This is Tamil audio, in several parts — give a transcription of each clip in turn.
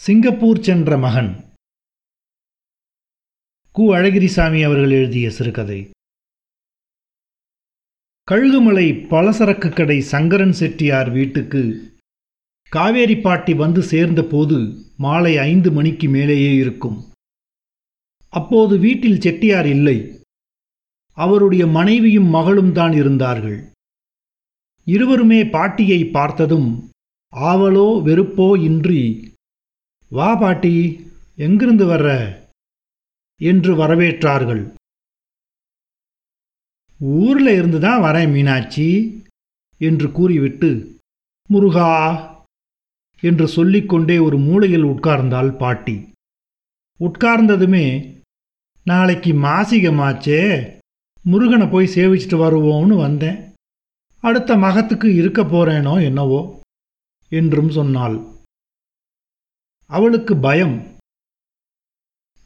சிங்கப்பூர் சென்ற மகன். கு. அழகிரிசாமி அவர்கள் எழுதிய சிறுகதை. கழுகுமலை பலசரக்கு கடை சங்கரன் செட்டியார் வீட்டுக்கு காவேரி பாட்டி வந்து சேர்ந்தபோது மாலை ஐந்து மணிக்கு மேலேயே இருக்கும். அப்போது வீட்டில் செட்டியார் இல்லை. அவருடைய மனைவியும் மகளும் தான் இருந்தார்கள். இருவருமே பாட்டியை பார்த்ததும் ஆவலோ வெறுப்போ இன்றி வா பாட்டி எங்கிருந்து வர்ற? என்று வரவேற்றார்கள். ஊரில் இருந்து தான் வரேன் மீனாட்சி என்று கூறிவிட்டு முருகா என்று சொல்லிக்கொண்டே ஒரு மூலையில் உட்கார்ந்தாள் பாட்டி. உட்கார்ந்ததுமே நாளைக்கு மாசிகமாச்சே முருகனை போய் சேவிச்சிட்டு வருவோம்னு வந்தேன். அடுத்த மகத்துக்கு இருக்க போறேனோ என்னவோ என்றும் சொன்னாள். அவளுக்கு பயம்.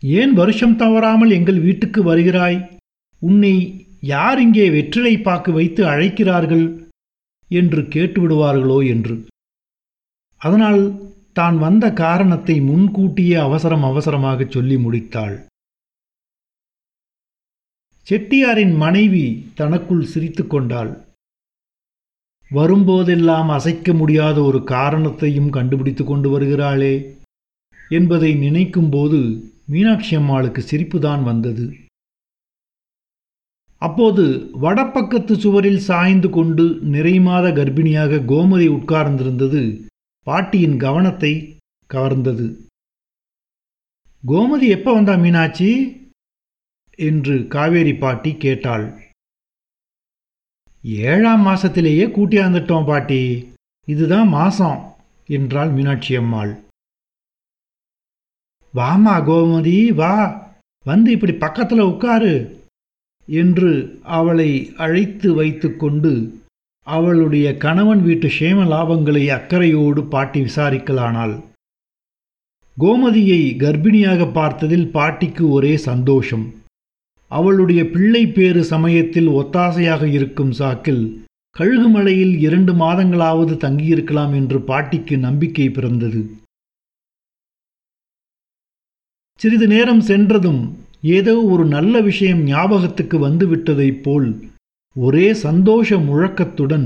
ஏன் வருஷம் தவறாமல் எங்கள் வீட்டுக்கு வருகிறாய்? உன்னை யார் இங்கே வெற்றிலை பாக்கு வைத்து அழைக்கிறார்கள்? என்று கேட்டுவிடுவார்களோ என்று. அதனால் தான் வந்த காரணத்தை முன்கூட்டியே அவசரம் அவசரமாக சொல்லி முடித்தாள். செட்டியாரின் மனைவி தனக்குள் சிரித்து கொண்டாள். வரும்போதெல்லாம் அசைக்க முடியாத ஒரு காரணத்தையும் கண்டுபிடித்து கொண்டு வருகிறாளே. என்பதை நினைக்கும்போது மீனாட்சி அம்மாளுக்கு சிரிப்பு தான் வந்தது. அப்போது வடப்பக்கத்து சுவரில் சாய்ந்து கொண்டு நிறைமாத கர்ப்பிணியாக கோமதி உட்கார்ந்திருந்தது பாட்டியின் கவனத்தை கவர்ந்தது. கோமதி எப்போ வந்தா மீனாட்சி? என்று காவேரி பாட்டி கேட்டாள். ஏழாம் மாசத்திலேயே கூட்டியாந்துட்டோம் பாட்டி. இதுதான் மாசம் என்றாள் மீனாட்சி அம்மாள். வாமா கோமதி வா. வந்து இப்படி பக்கத்தில் உட்காரு என்று அவளை அழைத்து வைத்துக்கொண்டு அவளுடைய கணவன் வீட்டு சேம லாபங்களை அக்கறையோடு பாட்டி விசாரிக்கலானாள். கோமதியை கர்ப்பிணியாக பார்த்ததில் பாட்டிக்கு ஒரே சந்தோஷம். அவளுடைய பிள்ளை பேறு சமயத்தில் ஒத்தாசையாக இருக்கும் சாக்கில் கழுகுமலையில் இரண்டு மாதங்களாவது தங்கியிருக்கலாம் என்று பாட்டிக்கு நம்பிக்கை பிறந்தது. சிறிது நேரம் சென்றதும் ஏதோ ஒரு நல்ல விஷயம் ஞாபகத்துக்கு வந்துவிட்டதைப் போல் ஒரே சந்தோஷ முழக்கத்துடன்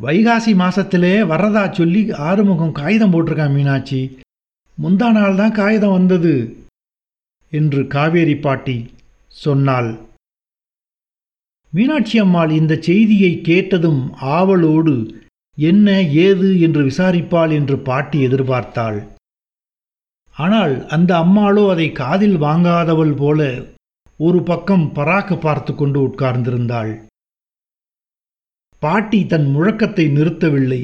வைகாசி மாசத்திலே வரதா சொல்லி ஆறுமுகம் காகிதம் போட்டிருக்கான் மீனாட்சி. முந்தா நாள் தான் காகிதம் வந்தது என்று காவேரி பாட்டி சொன்னாள். மீனாட்சி அம்மாள் இந்த செய்தியை கேட்டதும் ஆவலோடு என்ன ஏது? என்று விசாரிப்பாள் என்று பாட்டி எதிர்பார்த்தாள். ஆனால் அந்த அம்மாளோ அதை காதில் வாங்காதவள் போல ஒரு பக்கம் பராக்கு பார்த்து கொண்டு உட்கார்ந்திருந்தாள். பாட்டி தன் முழக்கத்தை நிறுத்தவில்லை.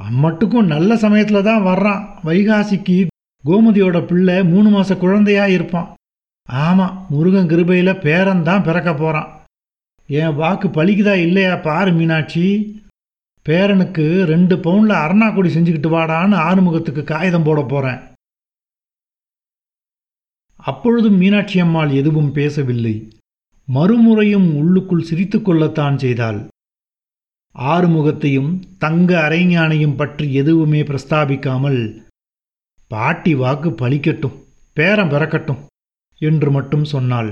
அம்மட்டுக்கும் நல்ல சமயத்தில் தான் வர்றான். வைகாசிக்கு கோமதியோட பிள்ளை மூணு மாச குழந்தையா இருப்பான். ஆமாம் முருகன் கிருபையில் பேரன் தான் பிறக்க போகிறான் என் வாக்கு பழிக்குதா இல்லையா பாரு மீனாட்சி? பேரனுக்கு ரெண்டு பவுன்ல அரணாக்குடி செஞ்சுக்கிட்டு வாடான்னு ஆறுமுகத்துக்கு காகிதம் போட போறேன். அப்பொழுதும் மீனாட்சி அம்மாள் எதுவும் பேசவில்லை. மறுமுறையும் உள்ளுக்குள் சிரித்து கொள்ளத்தான் செய்தாள். ஆறுமுகத்தையும் தங்க அரைஞானையும் பற்றி எதுவுமே பிரஸ்தாபிக்காமல் பாட்டி வாக்கு பலிக்கட்டும் பேரம் பிறக்கட்டும் என்று மட்டும் சொன்னாள்.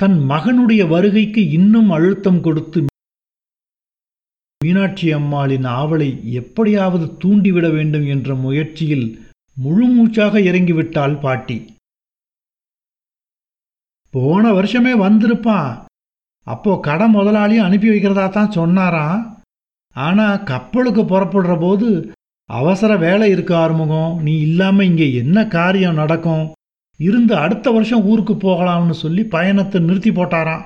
தன் மகனுடைய வருகைக்கு இன்னும் அழுத்தம் கொடுத்து மீனாட்சி அம்மாளின் ஆவலை எப்படியாவது தூண்டிவிட வேண்டும் என்ற முயற்சியில் முழுமூச்சாக இறங்கிவிட்டாள் பாட்டி. போன வருஷமே வந்திருப்பான் அப்போ கடை முதலாளியும் அனுப்பி வைக்கிறதா தான் சொன்னாராம் ஆனா கப்பலுக்கு புறப்படுற போது அவசர வேலை இருக்கு ஆறுமுகம். நீ இல்லாம இங்கே என்ன காரியம் நடக்கும்? இருந்து அடுத்த வருஷம் ஊருக்கு போகலாம்னு சொல்லி பயணத்தை நிறுத்தி போட்டாராம்.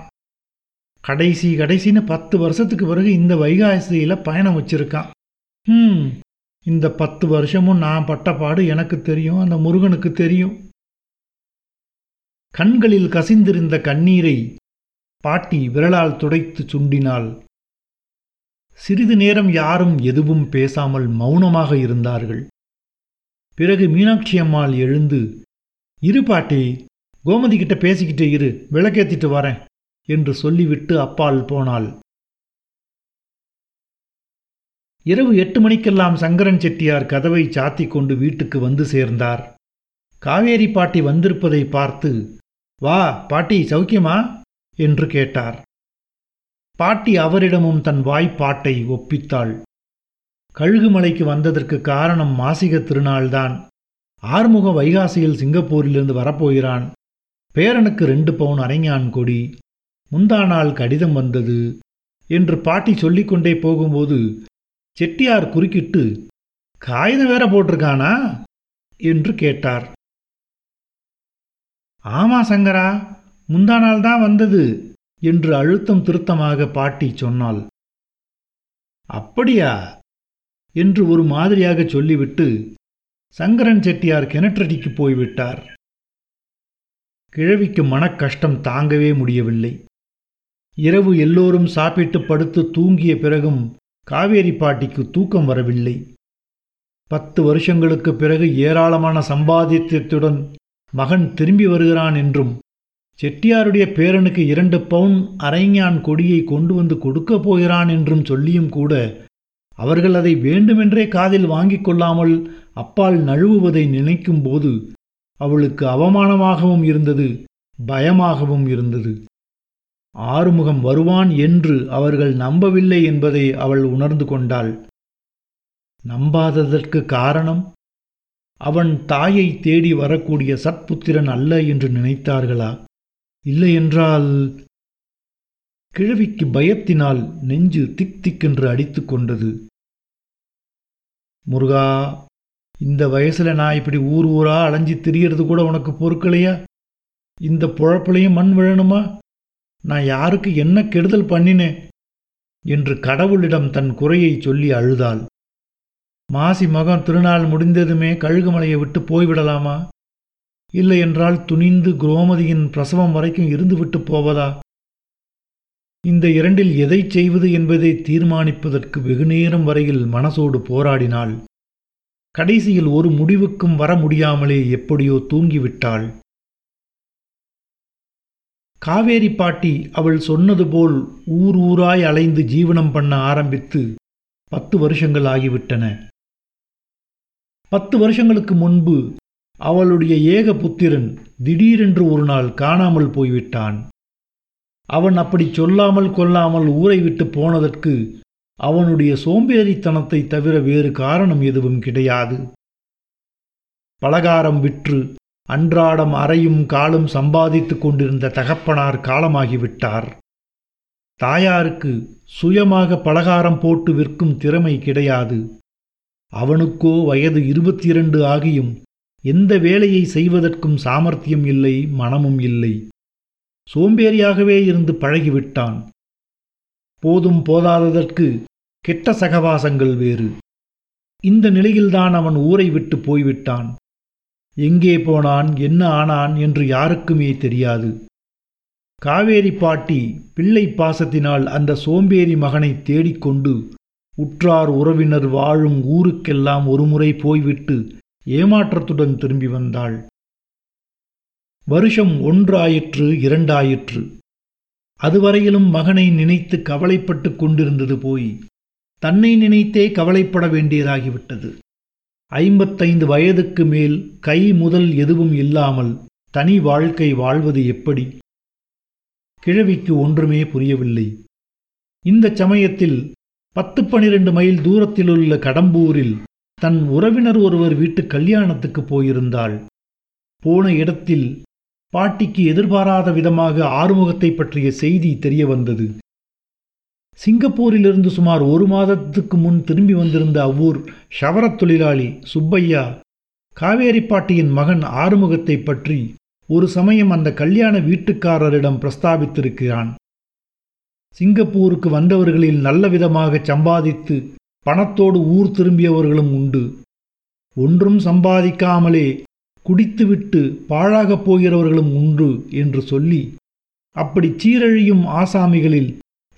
கடைசி கடைசின்னு பத்து வருஷத்துக்கு பிறகு இந்த வைகாசியில் பயணம் வச்சிருக்கான். ம் இந்த பத்து வருஷமும் நான் பட்டப்பாடு எனக்கு தெரியும் அந்த முருகனுக்கு தெரியும். கண்களில் கசிந்திருந்த கண்ணீரை பாட்டி விரலால் துடைத்து சுண்டினாள். சிறிது நேரம் யாரும் எதுவும் பேசாமல் மௌனமாக இருந்தார்கள். பிறகு மீனாட்சி அம்மாள் எழுந்து இரு பாட்டி கோமதி கிட்ட பேசிக்கிட்டு இரு விளக்கேத்திட்டு வரேன். என்று சொல்லிவிட்டு அப்பால் போனாள். இரவு எட்டு மணிக்கெல்லாம் சங்கரன் செட்டியார் கதவை சாத்திக் கொண்டு வீட்டுக்கு வந்து சேர்ந்தார். காவேரி பாட்டி வந்திருப்பதை பார்த்து வா பாட்டி சௌக்கியமா? என்று கேட்டார். பாட்டி அவரிடமும் தன் வாய்ப்பாட்டை ஒப்பித்தாள். கழுகுமலைக்கு வந்ததற்கு காரணம் மாசிக திருநாள்தான். ஆறுமுக வைகாசியில் சிங்கப்பூரிலிருந்து வரப்போகிறான். பேரனுக்கு ரெண்டு பவுன் அரைஞான் கொடி முந்தா நாள் கடிதம் வந்தது என்று பாட்டி சொல்லிக்கொண்டே போகும்போது செட்டியார் குறுக்கிட்டு காகிதம் வேற போட்டிருக்கானா? என்று கேட்டார். ஆமா சங்கரா முந்தா நாள் தான் வந்தது என்று அழுத்தம் திருத்தமாக பாட்டி சொன்னாள். அப்படியா? என்று ஒரு மாதிரியாக சொல்லிவிட்டு சங்கரன் செட்டியார் கிணற்றடிக்கு போய்விட்டார். கிழவிக்கு மனக்கஷ்டம் தாங்கவே முடியவில்லை. இரவு எல்லோரும் சாப்பிட்டு படுத்து தூங்கிய பிறகும் காவேரி பாட்டிக்கு தூக்கம் வரவில்லை. பத்து வருஷங்களுக்கு பிறகு ஏராளமான சம்பாதித்தியத்துடன் மகன் திரும்பி வருகிறான் என்றும் செட்டியாருடைய பேரனுக்கு இரண்டு பவுன் அரைஞான் கொடியை கொண்டு வந்து கொடுக்கப் போகிறான் என்றும் சொல்லியும் கூட அவர்கள் அதை வேண்டுமென்றே காதில் வாங்கிக் கொள்ளாமல் அப்பால் நழுவுவதை நினைக்கும்போது அவளுக்கு அவமானமாகவும் இருந்தது பயமாகவும் இருந்தது. ஆறுமுகம் வருவான் என்று அவர்கள் நம்பவில்லை என்பதை அவள் உணர்ந்து கொண்டாள். நம்பாததற்கு காரணம் அவன் தாயை தேடி வரக்கூடிய சத்புத்திரன் அல்ல என்று நினைத்தார்களா? இல்லையென்றால் கிழவிக்கு பயத்தினால் நெஞ்சு திக் திக்கென்று அடித்து கொண்டது. முருகா இந்த வயசுல நான் இப்படி ஊர் ஊரா அலைஞ்சி திரியறது கூட உனக்கு பொறுக்கலையா? இந்த புழப்பிலையும் மண் விழணுமா? நான் யாருக்கு என்ன கெடுதல் பண்ணினேன் என்று கடவுளிடம் தன் குறையை சொல்லி அழுதாள். மாசி மகம் திருநாள் முடிந்ததுமே கழுகுமலையை விட்டு போய்விடலாமா? இல்லை என்றால் துணிந்து குரோமதியின் பிரசவம் வரைக்கும் இருந்துவிட்டு போவதா? இந்த இரண்டில் எதை செய்வது என்பதை தீர்மானிப்பதற்கு வெகுநேரம் வரையில் மனசோடு போராடினாள். கடைசியில் ஒரு முடிவுக்கும் வர முடியாமலே எப்படியோ தூங்கிவிட்டாள். காவேரி பாட்டி அவள் சொன்னது போல் ஊர் ஊராய் அலைந்து ஜீவனம் பண்ண ஆரம்பித்து பத்து வருஷங்கள் ஆகிவிட்டன. பத்து வருஷங்களுக்கு முன்பு அவளுடைய ஏக புத்திரன் திடீரென்று ஒரு நாள் காணாமல் போய்விட்டான். அவன் அப்படி சொல்லாமல் கொல்லாமல் ஊரை விட்டு போனதற்கு அவனுடைய சோம்பேறித்தனத்தை தவிர வேறு காரணம் எதுவும் கிடையாது. பலகாரம் விற்று அன்றாடம் அறையும் காலும் சம்பாதித்துக் கொண்டிருந்த தகப்பனார் காலமாகிவிட்டார். தாயாருக்கு சுயமாக பலகாரம் போட்டு விற்கும் திறமை கிடையாது. அவனுக்கோ வயது இருபத்தி இரண்டு ஆகியும் எந்த வேலையை செய்வதற்கும் சாமர்த்தியம் இல்லை மனமும் இல்லை. சோம்பேறியாகவே இருந்து பழகிவிட்டான். போதும் போதாததற்கு கெட்ட சகவாசங்கள் வேறு. இந்த நிலையில்தான் அவன் ஊரை விட்டு போய்விட்டான். எங்கே போனான் என்ன ஆனான் என்று யாருக்குமே தெரியாது. காவேரி பாட்டி பிள்ளை பாசத்தினால் அந்த சோம்பேறி மகனை தேடிக்கொண்டு உற்றார் உறவினர் வாழும் ஊருக்கெல்லாம் ஒருமுறை போய்விட்டு ஏமாற்றத்துடன் திரும்பி வந்தாள். வருஷம் ஒன்றாயிற்று இரண்டாயிற்று. அதுவரையிலும் மகனை நினைத்து கவலைப்பட்டு கொண்டிருந்தது போய் தன்னை நினைத்தே கவலைப்பட வேண்டியதாகிவிட்டது. ஐம்பத்தைந்து வயதுக்கு மேல் கை முதல் எதுவும் இல்லாமல் தனி வாழ்க்கை வாழ்வது எப்படி? கிழவிக்கு ஒன்றுமே புரியவில்லை. இந்த சமயத்தில் பத்து பனிரெண்டு மைல் தூரத்திலுள்ள கடம்பூரில் தன் உறவினர் ஒருவர் வீட்டு கல்யாணத்துக்கு போயிருந்தாள். போன இடத்தில் பாட்டிக்கு எதிர்பாராத விதமாக ஆறுமுகத்தை பற்றிய செய்தி தெரிய வந்தது சிங்கப்பூரிலிருந்து சுமார் ஒரு மாதத்துக்கு முன் திரும்பி வந்திருந்த அவ்வூர் ஷவரத் தொழிலாளி சுப்பையா காவேரிப்பாட்டியின் மகன் ஆறுமுகத்தை பற்றி ஒரு சமயம் அந்த கல்யாண வீட்டுக்காரரிடம் பிரஸ்தாபித்திருக்கிறான். சிங்கப்பூருக்கு வந்தவர்களில் நல்ல விதமாக சம்பாதித்து பணத்தோடு ஊர் திரும்பியவர்களும் உண்டு. ஒன்றும் சம்பாதிக்காமலே குடித்துவிட்டு பாழாகப் போகிறவர்களும் உண்டு என்று சொல்லி அப்படி சீரழியும் ஆசாமிகளில்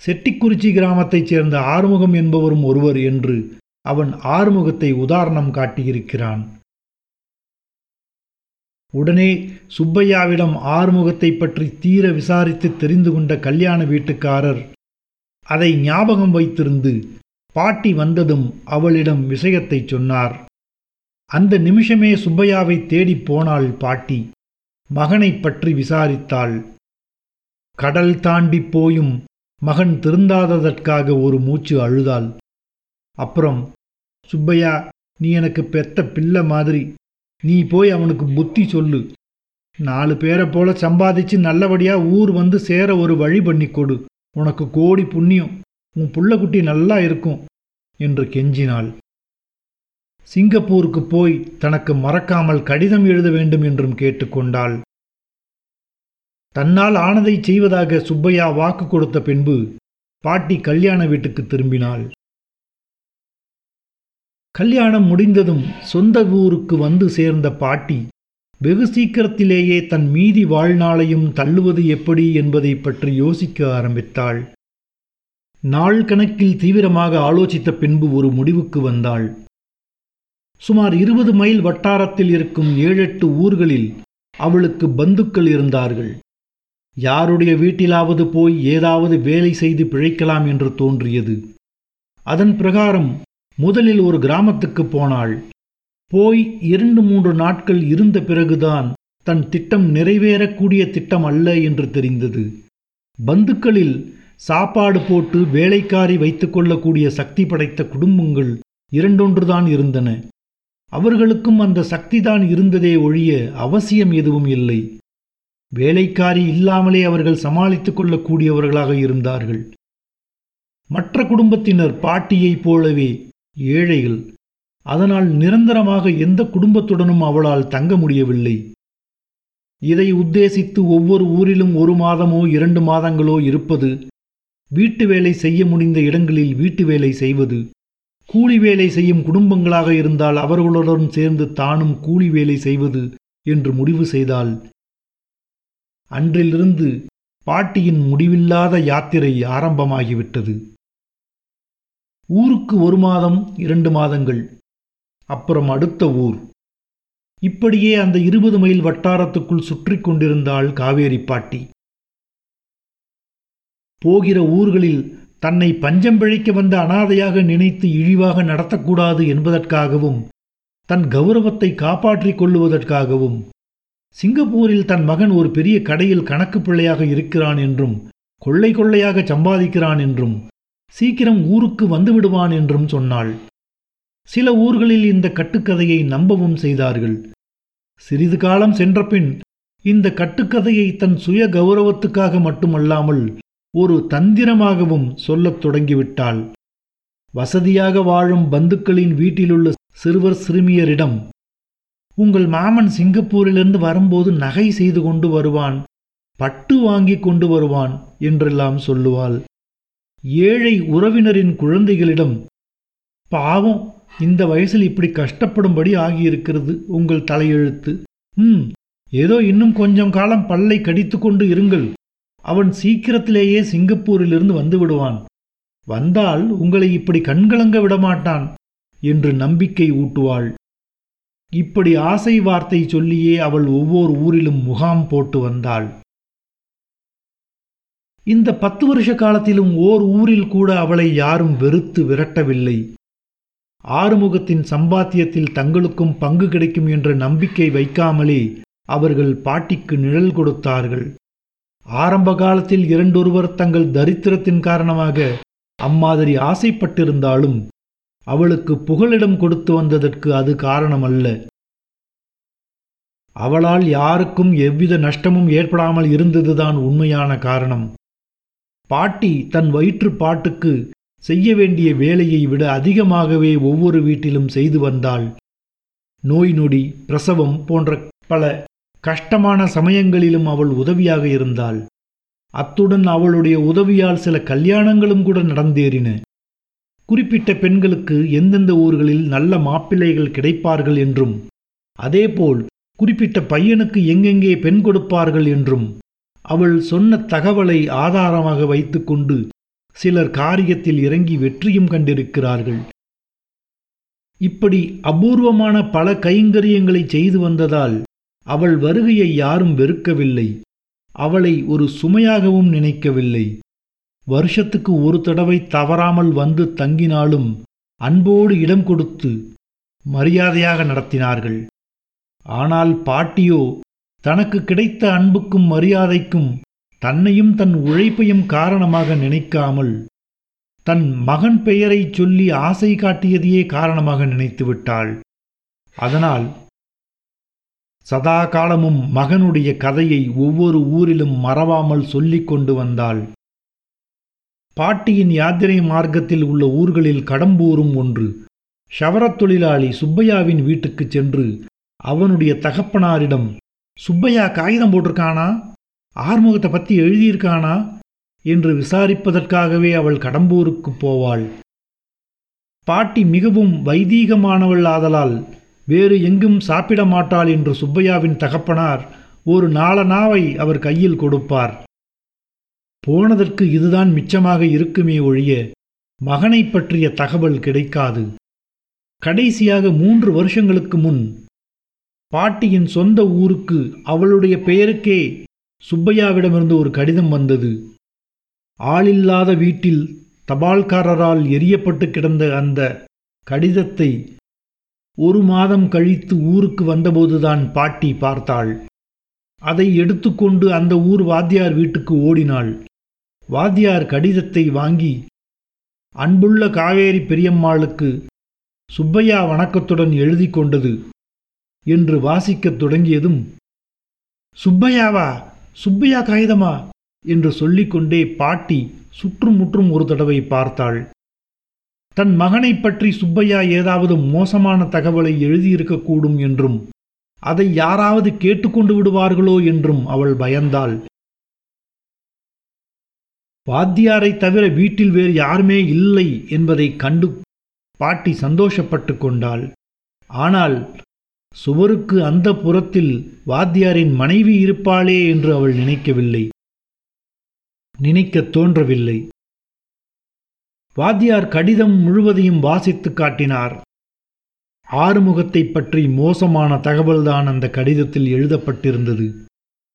செட்டிக்குறிச்சி கிராமத்தைச் சேர்ந்த ஆறுமுகம் என்பவரும் ஒருவர் என்று அவன் ஆறுமுகத்தை உதாரணம் காட்டியிருக்கிறான். உடனே சுப்பையாவிடம் ஆறுமுகத்தை பற்றி தீர விசாரித்து தெரிந்து கொண்ட கல்யாண வீட்டுக்காரர் அதை ஞாபகம் வைத்திருந்து பாட்டி வந்ததும் அவளிடம் விஷயத்தை சொன்னார். அந்த நிமிஷமே சுப்பையாவை தேடிப் போனாள் பாட்டி. மகனைப் பற்றி விசாரித்தாள். கடல் தாண்டி போயும் மகன் திருந்தாததற்காக ஒரு மூச்சு அழுதாள். அப்புறம் சுப்பையா நீ எனக்கு பெத்த பிள்ளை மாதிரி. நீ போய் அவனுக்கு புத்தி சொல்லு. நாலு பேரை போல சம்பாதிச்சு நல்லபடியா ஊர் வந்து சேர ஒரு வழி பண்ணி கொடு. உனக்கு கோடி புண்ணியம். உன் புள்ளக்குட்டி நல்லா இருக்கும். என்று கெஞ்சினாள். சிங்கப்பூருக்கு போய் தனக்கு மறக்காமல் கடிதம் எழுத வேண்டும் என்றும் கேட்டுக்கொண்டாள் தன்னால் ஆனதை செய்வதாக சுப்பையா வாக்கு கொடுத்த பின்பு பாட்டி கல்யாண வீட்டுக்கு திரும்பினாள். கல்யாணம் முடிந்ததும் சொந்த ஊருக்கு வந்து சேர்ந்த பாட்டி வெகு சீக்கிரத்திலேயே தன் மீதி வாழ்நாளையும் தள்ளுவது எப்படி என்பதை பற்றி யோசிக்க ஆரம்பித்தாள். நாள் கணக்கில் தீவிரமாக ஆலோசித்த பின்பு ஒரு முடிவுக்கு வந்தாள். சுமார் இருபது மைல் வட்டாரத்தில் இருக்கும் ஏழெட்டு ஊர்களில் அவளுக்கு பந்துக்கள் இருந்தார்கள். யாருடைய வீட்டிலாவது போய் ஏதாவது வேலை செய்து பிழைக்கலாம் என்று தோன்றியது. அதன் பிரகாரம் முதலில் ஒரு கிராமத்துக்கு போனாள். போய் இரண்டு மூன்று நாட்கள் இருந்த பிறகுதான் தன் திட்டம் நிறைவேறக்கூடிய திட்டம் அல்ல என்று தெரிந்தது. பந்துக்களில் சாப்பாடு போட்டு வேலைக்காரி வைத்துக்கொள்ளக்கூடிய சக்தி படைத்த குடும்பங்கள் இரண்டொன்றுதான் இருந்தன. அவர்களுக்கும் அந்த சக்திதான் இருந்ததே ஒழிய அவசியம் எதுவும் இல்லை. வேலைக்காரி இல்லாமலே அவர்கள் சமாளித்துக் கொள்ளக்கூடியவர்களாக இருந்தார்கள். மற்ற குடும்பத்தினர் பாட்டியைப் போலவே ஏழைகள். அதனால் நிரந்தரமாக எந்த குடும்பத்துடனும் அவளால் தங்க முடியவில்லை. இதை உத்தேசித்து ஒவ்வொரு ஊரிலும் ஒரு மாதமோ இரண்டு மாதங்களோ இருப்பது வீட்டு வேலை செய்ய முடிந்த இடங்களில் வீட்டு வேலை செய்வது கூலி வேலை செய்யும் குடும்பங்களாக இருந்தால் அவர்களுடன் சேர்ந்து தானும் கூலி வேலை செய்வது என்று முடிவு செய்தால் அன்றிலிருந்து பாட்டியின் முடிவில்லாத யாத்திரை ஆரம்பமாகிவிட்டது. ஊருக்கு ஒரு மாதம் இரண்டு மாதங்கள். அப்புறம் அடுத்த ஊர். இப்படியே அந்த இருபது மைல் வட்டாரத்துக்குள் சுற்றி கொண்டிருந்தாள் காவேரி பாட்டி. போகிற ஊர்களில் தன்னை பஞ்சம் பிழைக்க வந்த அனாதையாக நினைத்து இழிவாக நடத்தக்கூடாது என்பதற்காகவும் தன் கௌரவத்தை காப்பாற்றிக் கொள்ளுவதற்காகவும் சிங்கப்பூரில் தன் மகன் ஒரு பெரிய கடையில் கணக்கு பிள்ளையாக இருக்கிறான் என்றும் கொள்ளை கொள்ளையாக சம்பாதிக்கிறான் என்றும் சீக்கிரம் ஊருக்கு வந்து விடுவான் என்றும் சொன்னாள். சில ஊர்களில் இந்த கட்டுக்கதையை நம்பவும் செய்தார்கள். சிறிது காலம் சென்றபின் இந்த கட்டுக்கதையை தன் சுய கௌரவத்துக்காக மட்டுமல்லாமல் ஒரு தந்திரமாகவும் சொல்லத் தொடங்கிவிட்டாள். வசதியாக வாழும் பந்துக்களின் வீட்டிலுள்ள சிறுவர் சிறுமியரிடம் உங்கள் மாமன் சிங்கப்பூரிலிருந்து வரும்போது நகை செய்து கொண்டு வருவான் பட்டு வாங்கி கொண்டு வருவான் என்றெல்லாம் சொல்லுவாள். ஏழை உறவினரின் குழந்தைகளிடம் பாவம் இந்த வயசில் இப்படி கஷ்டப்படும்படி ஆகியிருக்கிறது உங்கள் தலையெழுத்து. ம் ஏதோ இன்னும் கொஞ்சம் காலம் பல்லை கடித்து கொண்டு இருங்கள். அவன் சீக்கிரத்திலேயே சிங்கப்பூரிலிருந்து வந்து விடுவான். வந்தால் உங்களை இப்படி கண்கலங்க விடமாட்டான் என்று நம்பிக்கை ஊட்டுவாள். இப்படி ஆசை வார்த்தை சொல்லியே அவள் ஒவ்வொரு ஊரிலும் முகாம் போட்டு வந்தாள். இந்த பத்து வருஷ காலத்திலும் ஓர் ஊரில் கூட அவளை யாரும் வெறுத்து விரட்டவில்லை. ஆறுமுகத்தின் சம்பாத்தியத்தில் தங்களுக்கும் பங்கு கிடைக்கும் என்ற நம்பிக்கை வைக்காமலே அவர்கள் பாட்டிக்கு நிழல் கொடுத்தார்கள். ஆரம்ப காலத்தில் இரண்டொருவர் தங்கள் தரித்திரத்தின் காரணமாக அம்மாதிரி ஆசைப்பட்டிருந்தாலும் அவளுக்கு புகலிடம் கொடுத்து வந்ததற்கு அது காரணமல்ல. அவளால் யாருக்கும் எவ்வித நஷ்டமும் ஏற்படாமல் இருந்ததுதான் உண்மையான காரணம். பாட்டி தன் வயிற்று பாட்டுக்கு செய்ய வேண்டிய வேலையை விட அதிகமாகவே ஒவ்வொரு வீட்டிலும் செய்து வந்தாள். நோய் நொடி பிரசவம் போன்ற பல கஷ்டமான சமயங்களிலும் அவள் உதவியாக இருந்தாள். அத்துடன் அவளுடைய உதவியால் சில கல்யாணங்களும் கூட நடந்தேறின. குறிப்பிட்ட பெண்களுக்கு எந்தெந்த ஊர்களில் நல்ல மாப்பிள்ளைகள் கிடைப்பார்கள் என்றும் அதேபோல் குறிப்பிட்ட பையனுக்கு எங்கெங்கே பெண் கொடுப்பார்கள் என்றும் அவள் சொன்ன தகவலை ஆதாரமாக வைத்துக்கொண்டு சிலர் காரியத்தில் இறங்கி வெற்றியும் கண்டிருக்கிறார்கள். இப்படி அபூர்வமான பல கைங்கரியங்களை செய்து வந்ததால் அவள் வருகையை யாரும் வெறுக்கவில்லை. அவளை ஒரு சுமையாகவும் நினைக்கவில்லை. வருஷத்துக்கு ஒரு தடவை தவறாமல் வந்து தங்கினாலும் அன்போடு இடம் கொடுத்து மரியாதையாக நடத்தினார்கள். ஆனால் பாட்டியோ தனக்கு கிடைத்த அன்புக்கும் மரியாதைக்கும் தன்னையும் தன் உழைப்பையும் காரணமாக நினைக்காமல் தன் மகன் பெயரைச் சொல்லி ஆசை காட்டியதையே காரணமாக நினைத்து விட்டாள். அதனால் சதா காலமும் மகனுடைய கதையை ஒவ்வொரு ஊரிலும் மறவாமல் சொல்லிக் கொண்டு வந்தாள். பாட்டியின் யாத்திரை மார்க்கத்தில் உள்ள ஊர்களில் கடம்பூரும் ஒன்று. ஷவரத் தொழிலாளி சுப்பையாவின் வீட்டுக்குச் சென்று அவனுடைய தகப்பனாரிடம் சுப்பையா காகிதம் போட்டிருக்கானா? ஆறுமுகத்தை பற்றி எழுதியிருக்கானா? என்று விசாரிப்பதற்காகவே அவள் கடம்பூருக்கு போவாள். பாட்டி மிகவும் வைதீகமானவள் ஆதலால் வேறு எங்கும் சாப்பிட மாட்டாள் என்று சுப்பையாவின் தகப்பனார் ஒரு நாளனாவை அவர் கையில் கொடுப்பார். போனதற்கு இதுதான் மிச்சமாக இருக்குமே ஒழிய மகனைப் பற்றிய தகவல் கிடைக்காது. கடைசியாக மூன்று வருஷங்களுக்கு முன் பாட்டியின் சொந்த ஊருக்கு அவளுடைய பெயருக்கே சுப்பையாவிடமிருந்து ஒரு கடிதம் வந்தது. ஆளில்லாத வீட்டில் தபால்காரரால் எரியப்பட்டு கிடந்த அந்த கடிதத்தை ஒரு மாதம் கழித்து ஊருக்கு வந்தபோதுதான் பாட்டி பார்த்தாள். அதை எடுத்துக்கொண்டு அந்த ஊர் வாத்தியார் வீட்டுக்கு ஓடினாள். வாத்தியார் கடிதத்தை வாங்கி அன்புள்ள காவேரி பெரியம்மாளுக்கு சுப்பையா வணக்கத்துடன் எழுதி கொண்டது என்று வாசிக்கத் தொடங்கியதும் சுப்பையாவா? சுப்பையா காகிதமா என்று சொல்லிக்கொண்டே பாட்டி சுற்றுமுற்றும் ஒரு தடவை பார்த்தாள். தன் மகனைப் பற்றி சுப்பையா ஏதாவது மோசமான தகவலை எழுதியிருக்கக்கூடும் என்றும் அதை யாராவது கேட்டுக்கொண்டு விடுவார்களோ என்றும் அவள் பயந்தாள். வாத்தியாரை தவிர வீட்டில் வேறு யாருமே இல்லை என்பதை கண்டு பாட்டி சந்தோஷப்பட்டு கொண்டாள். ஆனால் சுவருக்கு அந்த புறத்தில் வாத்தியாரின் மனைவி இருப்பாளே என்று அவள் நினைக்கவில்லை. நினைக்கத் தோன்றவில்லை. வாத்தியார் கடிதம் முழுவதையும் வாசித்து காட்டினார். ஆறுமுகத்தைப் பற்றி மோசமான தகவல்தான் அந்த கடிதத்தில் எழுதப்பட்டிருந்தது.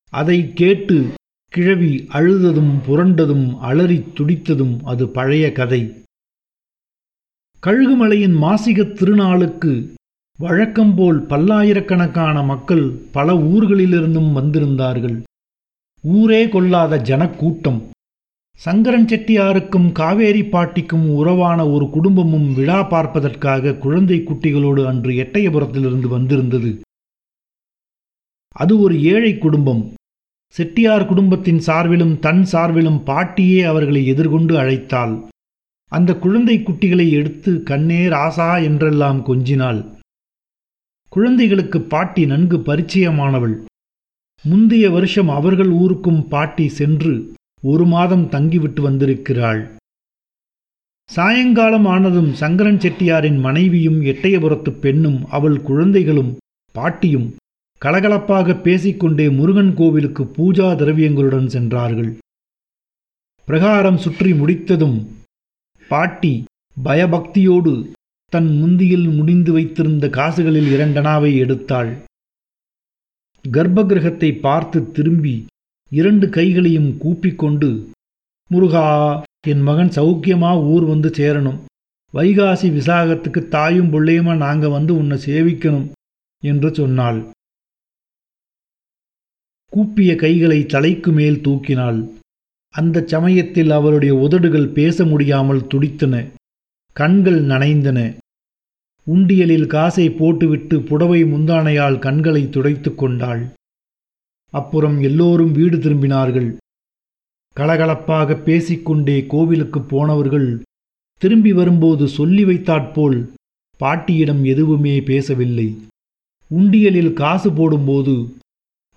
அதை கேட்டு கிழவி அழுததும் புரண்டதும் அலறித் துடித்ததும் அது பழைய கதை. கழுகுமலையின் மாசிகத் திருநாளுக்கு வழக்கம்போல் பல்லாயிரக்கணக்கான மக்கள் பல ஊர்களிலிருந்தும் வந்திருந்தார்கள். ஊரே கொள்ளாத ஜனக்கூட்டம். சங்கரன் செட்டியாருக்கும் காவேரி பாட்டிக்கும் உறவான ஒரு குடும்பமும் விழா பார்ப்பதற்காக குழந்தை குட்டிகளோடு அன்று எட்டயபுரத்திலிருந்து வந்திருந்தது. அது ஒரு ஏழை குடும்பம். செட்டியார் குடும்பத்தின் சார்பிலும் தன் சார்பிலும் பாட்டியே அவர்களை எதிர்கொண்டு அழைத்தாள். அந்த குழந்தை குட்டிகளை எடுத்து கண்ணே ராசா என்றெல்லாம் கொஞ்சினாள். குழந்தைகளுக்கு பாட்டி நன்கு பரிச்சயமானவள். முந்தைய வருஷம் அவர்கள் ஊருக்கும் பாட்டி சென்று ஒரு மாதம் தங்கிவிட்டு வந்திருக்கிறாள். சாயங்காலம் ஆனதும் சங்கரன் செட்டியாரின் மனைவியும் எட்டயபுரத்து பெண்ணும் அவள் குழந்தைகளும் பாட்டியும் கலகலப்பாக பேசிக்கொண்டே முருகன் கோவிலுக்கு பூஜா திரவியங்களுடன் சென்றார்கள். பிரகாரம் சுற்றி முடித்ததும் பாட்டி பயபக்தியோடு தன் முந்தியில் முடிந்து வைத்திருந்த காசுகளில் இரண்டனாவை எடுத்தாள். கர்ப்பகிரகத்தை பார்த்து திரும்பி இரண்டு கைகளையும் கூப்பிக்கொண்டு முருகா என் மகன் சௌக்கியமா ஊர் வந்து சேரணும். வைகாசி விசாகத்துக்கு தாயும் பிள்ளையுமா நாங்க வந்து உன்னை சேவிக்கணும் என்று சொன்னாள். கூப்பிய கைகளை தலைக்கு மேல் தூக்கினாள். அந்த சமயத்தில் அவளுடைய உதடுகள் பேச முடியாமல் துடித்தன. கண்கள் நனைந்தன. உண்டியலில் காசை போட்டுவிட்டு புடவை முந்தானையால் கண்களை துடைத்து கொண்டாள். அப்புறம் எல்லோரும் வீடு திரும்பினார்கள். கலகலப்பாக பேசிக்கொண்டே கோவிலுக்கு போனவர்கள் திரும்பி வரும்போது சொல்லி வைத்தாற்போல் பாட்டியிடம் எதுவுமே பேசவில்லை. உண்டியலில் காசு போடும்போது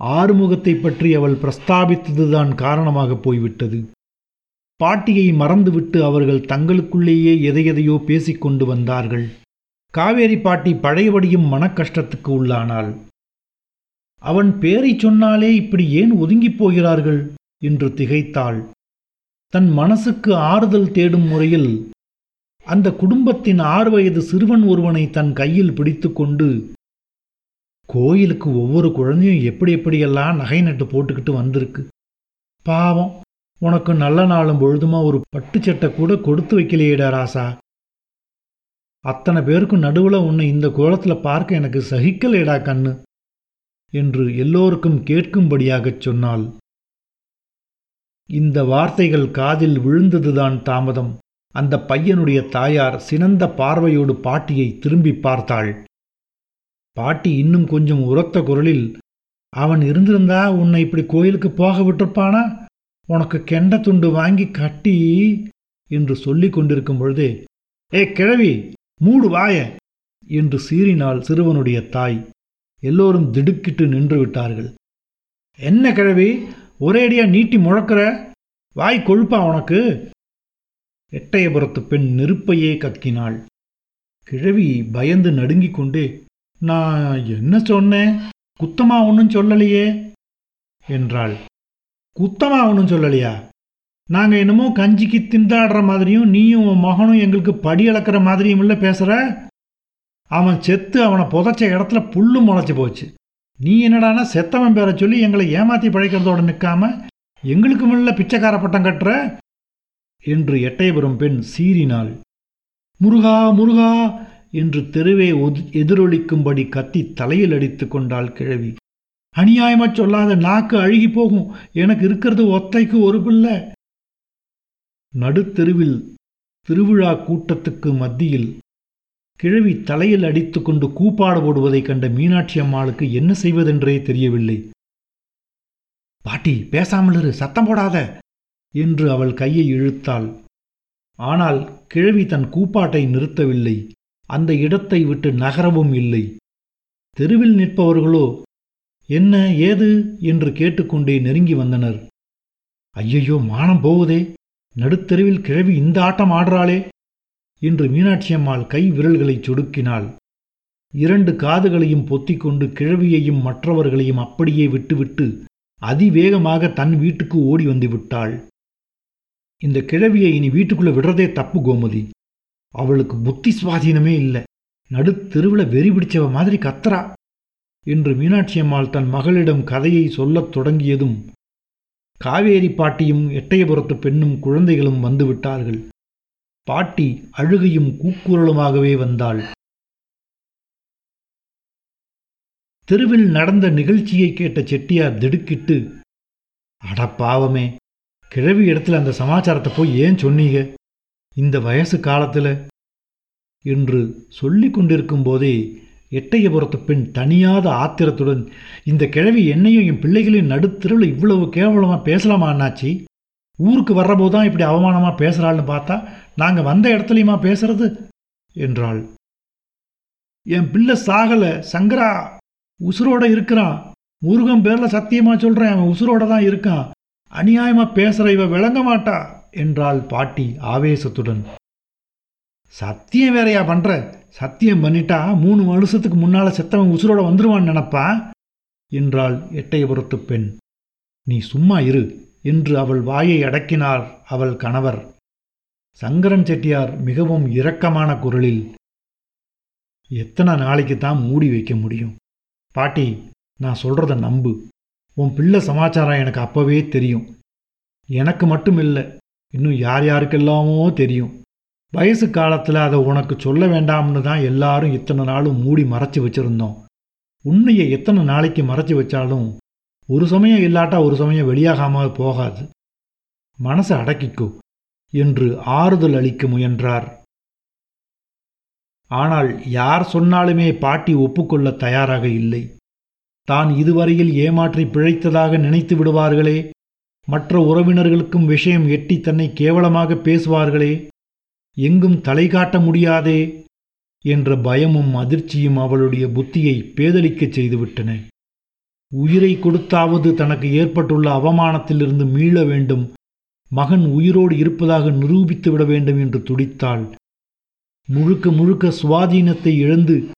ஆறுமுகத்தை பற்றி அவள் பிரஸ்தாபித்ததுதான் காரணமாக போய்விட்டது. பாட்டியை மறந்துவிட்டு அவர்கள் தங்களுக்குள்ளேயே எதையெதையோ பேசிக்கொண்டு வந்தார்கள். காவேரி பாட்டி பழையபடியும் மனக்கஷ்டத்துக்கு உள்ளானாள். அவன் பேரை சொன்னாலே இப்படி ஏன் ஒதுங்கிப் போகிறார்கள்? என்று திகைத்தாள். தன் மனசுக்கு ஆறுதல் தேடும் முறையில் அந்த குடும்பத்தின் ஆறு வயது சிறுவன் ஒருவனை தன் கையில் பிடித்துக்கொண்டு கோயிலுக்கு ஒவ்வொரு குழந்தையும் எப்படி எப்படியெல்லாம் நகை நட்டு போட்டுக்கிட்டு வந்திருக்கு. பாவம் உனக்கு நல்ல நாளும் பொழுதுமா ஒரு பட்டுச்சட்டை கூட கொடுத்து வைக்கலையேடா ராசா. அத்தனை பேருக்கும் நடுவில் உன்னை இந்த கோலத்தில் பார்க்க எனக்கு சகிக்கலையடா கண்ணு என்று எல்லோருக்கும் கேட்கும்படியாகச் சொன்னாள். இந்த வார்த்தைகள் காதில் விழுந்ததுதான் தாமதம். அந்த பையனுடைய தாயார் சினந்த பார்வையோடு பாட்டியை திரும்பி பார்த்தாள். பாட்டி இன்னும் கொஞ்சம் உரத்த குரலில் அவன் இருந்திருந்தா உன்னை இப்படி கோயிலுக்கு போக விட்டிருப்பானா? உனக்கு கெண்ட துண்டு வாங்கி கட்டி என்று சொல்லிக் கொண்டிருக்கும் பொழுதே ஏ கிழவி மூடு வாய என்று சீறினாள் சிறுவனுடைய தாய். எல்லோரும் திடுக்கிட்டு நின்று விட்டார்கள். என்ன கிழவி ஒரேடியா நீட்டி முழக்கிற? வாய் கொழுப்பா உனக்கு? எட்டயபுரத்து பெண் நெருப்பையே கக்கினாள். கிழவி பயந்து நடுங்கிக் கொண்டே நான் என்ன சொன்னேன்? குத்தமா ஒன்றும் சொல்லலையே என்றாள். குத்தமா ஒன்றும் சொல்லலையா? நாங்கள் என்னமோ கஞ்சிக்கு திண்டாடுற மாதிரியும் நீயும் உன் மகனும் எங்களுக்கு படி அளக்கிற மாதிரியும் இல்லை பேசுகிற அவன் செத்து அவனை புதைச்ச இடத்துல புல்லு முளைச்சி போச்சு. நீ என்னடானா செத்தவன் பேரை சொல்லி எங்களை ஏமாற்றி பழைக்கிறதோட நிற்காம எங்களுக்கு முள்ள பிச்சைக்கார பட்டம் கட்டுற? என்று எட்டயபுரம் பெண் சீறினாள். முருகா முருகா என்று தெருவே எதிரொலிக்கும்படி கத்தி தலையில் அடித்து கொண்டாள் கிழவி. அநியாயமா சொல்லாத நாக்கு அழுகி போகும். எனக்கு இருக்கிறது ஒத்தைக்கு ஒரு பிள்ளை. நடுத்தெருவில் திருவிழா கூட்டத்துக்கு மத்தியில் கிழவி தலையில் அடித்துக்கொண்டு கூப்பாடு போடுவதைக் கண்ட மீனாட்சி அம்மாளுக்கு என்ன செய்வதென்றே தெரியவில்லை. பாட்டி பேசாமல் இரு. சத்தம் போடாத. என்று அவள் கையை இழுத்தாள். ஆனால் கிழவி தன் கூப்பாட்டை நிறுத்தவில்லை. அந்த இடத்தை விட்டு நகரவும் இல்லை. தெருவில் நிற்பவர்களோ என்ன ஏது? என்று கேட்டுக்கொண்டே நெருங்கி வந்தனர். ஐயையோ மானம் போகுதே நடுத்தெருவில் கிழவி இந்த ஆட்டம் ஆடுறாளே என்று மீனாட்சி அம்மாள் கை விரல்களை சொடுக்கினாள். இரண்டு காதுகளையும் பொத்திக்கொண்டு கிழவியையும் மற்றவர்களையும் அப்படியே விட்டுவிட்டு அதிவேகமாக தன் வீட்டுக்கு ஓடி வந்து விட்டாள். இந்த கிழவியை இனி வீட்டுக்குள்ள விடுறதே தப்பு கோமதி. அவளுக்கு புத்தி சுவாதீனமே இல்லை. நடுத்தெருவில் வெறி பிடிச்சவ மாதிரி கத்துறா. என்று மீனாட்சி அம்மாள் தன் மகளிடம் கதையை சொல்லத் தொடங்கியதும் காவேரி பாட்டியும் எட்டயபுரத்து பெண்ணும் குழந்தைகளும் வந்துவிட்டார்கள் பாட்டி அழுகையும் கூக்குரலுமாகவே வந்தாள். தெருவில் நடந்த நிகழ்ச்சியை கேட்ட செட்டியார் திடுக்கிட்டு அட பாவமே கிழவி இடத்துல அந்த சமாச்சாரத்தை போய் ஏன் சொன்னீங்க? இந்த வயசு காலத்தில் என்று சொல்லி கொண்டிருக்கும் போதே எட்டயபுரத்து பெண் தனியாத ஆத்திரத்துடன் இந்த கிழவி என்னையும் என் பிள்ளைகளையும் நடுத்தருவில் இவ்வளவு கேவலமாக பேசலாமா அண்ணாச்சி? ஊருக்கு வர்றபோது தான் இப்படி அவமானமாக பேசுகிறாள்னு பார்த்தா நாங்கள் வந்த இடத்துலையுமா பேசுறது? என்றாள். என் பிள்ளை சாகல சங்கரா உசுரோட இருக்கிறான். முருகன் பேரில் சத்தியமாக சொல்கிறேன் அவன் உசுரோட தான் இருக்கான். அநியாயமாக பேசுகிற இவ விளங்க மாட்டா. என்றாள் பாட்டி ஆவேசத்துடன். சத்தியம் வேறையா பண்ணுற சத்தியம் பண்ணிட்டா மூணு வருஷத்துக்கு முன்னால் செத்தவன் உசுரோட வந்துருவான்னு நினப்பா? என்றாள் எட்டயபுரத்து பெண். நீ சும்மா இரு என்று அவள் வாயை அடக்கினார் அவள் கணவர். சங்கரன் செட்டியார் மிகவும் இரக்கமான குரலில் எத்தனை நாளைக்கு தான் மூடி வைக்க முடியும்? பாட்டி நான் சொல்றத நம்பு. உன் பிள்ளை சமாச்சாரம் எனக்கு அப்பவே தெரியும். எனக்கு மட்டும் இல்லை இன்னும் யார் யாருக்கெல்லாமோ தெரியும். வயசு காலத்தில் அதை உனக்கு சொல்ல வேண்டாம்னு தான் எல்லாரும் இத்தனை நாளும் மூடி மறைச்சு வச்சிருந்தோம். உண்மையை எத்தனை நாளைக்கு மறைச்சு வச்சாலும் ஒரு சமயம் இல்லாட்டா ஒரு சமயம் வெளியாகாமல் போகாது. மனசை அடக்கிக்கோ என்று ஆறுதல் அளிக்க முயன்றார். ஆனால் யார் சொன்னாலுமே பாட்டி ஒப்புக்கொள்ள தயாராக இல்லை. தான் இதுவரையில் ஏமாற்றி பிழைத்ததாக நினைத்து விடுவார்களே மற்ற உறவினர்களுக்கும் விஷயம் எட்டி தன்னை கேவலமாக பேசுவார்களே எங்கும் தலை காட்ட முடியாதே என்ற பயமும் அதிர்ச்சியும் அவளுடைய புத்தியை பேதலிக்கச் செய்துவிட்டன. உயிரை கொடுத்தாவது தனக்கு ஏற்பட்டுள்ள அவமானத்திலிருந்து மீள வேண்டும் மகன் உயிரோடு இருப்பதாக நிரூபித்து விட வேண்டும் என்று துடித்தாள். முழுக்க முழுக்க சுவாதீனத்தை இழந்து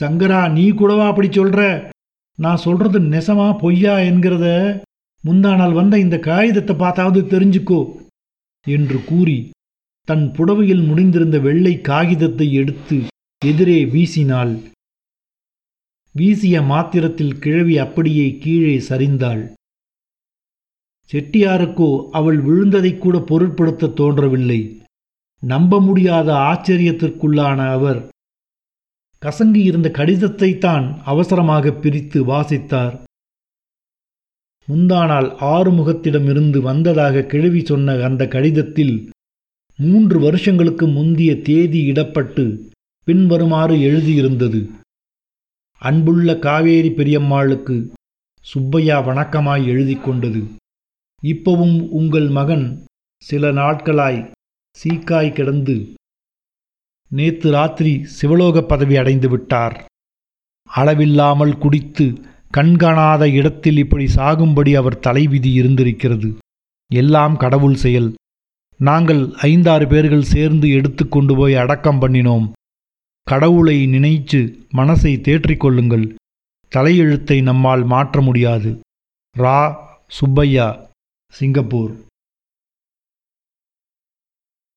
சங்கரா நீ கூடவா அப்படி சொல்ற? நான் சொல்றது நெசமா பொய்யா என்கிறத? முந்தா நாள் வந்த இந்த காகிதத்தை பார்த்தாவது தெரிஞ்சுக்கோ என்று கூறி தன் புடவையில் முடிந்திருந்த வெள்ளை காகிதத்தை எடுத்து எதிரே வீசினாள். வீசிய மாத்திரத்தில் கிழவி அப்படியே கீழே சரிந்தாள். செட்டியாருக்கோ அவள் விழுந்ததை கூட பொருட்படுத்த தோன்றவில்லை. நம்ப முடியாத ஆச்சரியத்திற்குள்ளான அவர் கசங்கி இருந்த கடிதத்தை தான் அவசரமாக பிரித்து வாசித்தார். முந்தானால் ஆறுமுகத்திடமிருந்து வந்ததாக கிழவி சொன்ன அந்த கடிதத்தில் மூன்று வருஷங்களுக்கு முந்திய தேதி இடப்பட்டு பின்வருமாறு எழுதியிருந்தது. அன்புள்ள காவேரி பெரியம்மாளுக்கு சுப்பையா வணக்கமாய் எழுதி கொண்டது. இப்பவும் உங்கள் மகன் சில நாட்களாய் சீக்காய் கிடந்து நேத்து ராத்திரி சிவலோக பதவி அடைந்து விட்டார். அளவில்லாமல் குடித்து கண்காணாத இடத்தில் இப்படி சாகும்படி அவர் தலைவிதி இருந்திருக்கிறது. எல்லாம் கடவுள் செயல். நாங்கள் ஐந்தாறு பேர்கள் சேர்ந்து எடுத்து கொண்டு போய் அடக்கம் பண்ணினோம். கடவுளை நினைச்சு மனசை தேற்றிக்கொள்ளுங்கள் தலையெழுத்தை நம்மால் மாற்ற முடியாது. ரா. சுப்பையா சிங்கப்பூர்.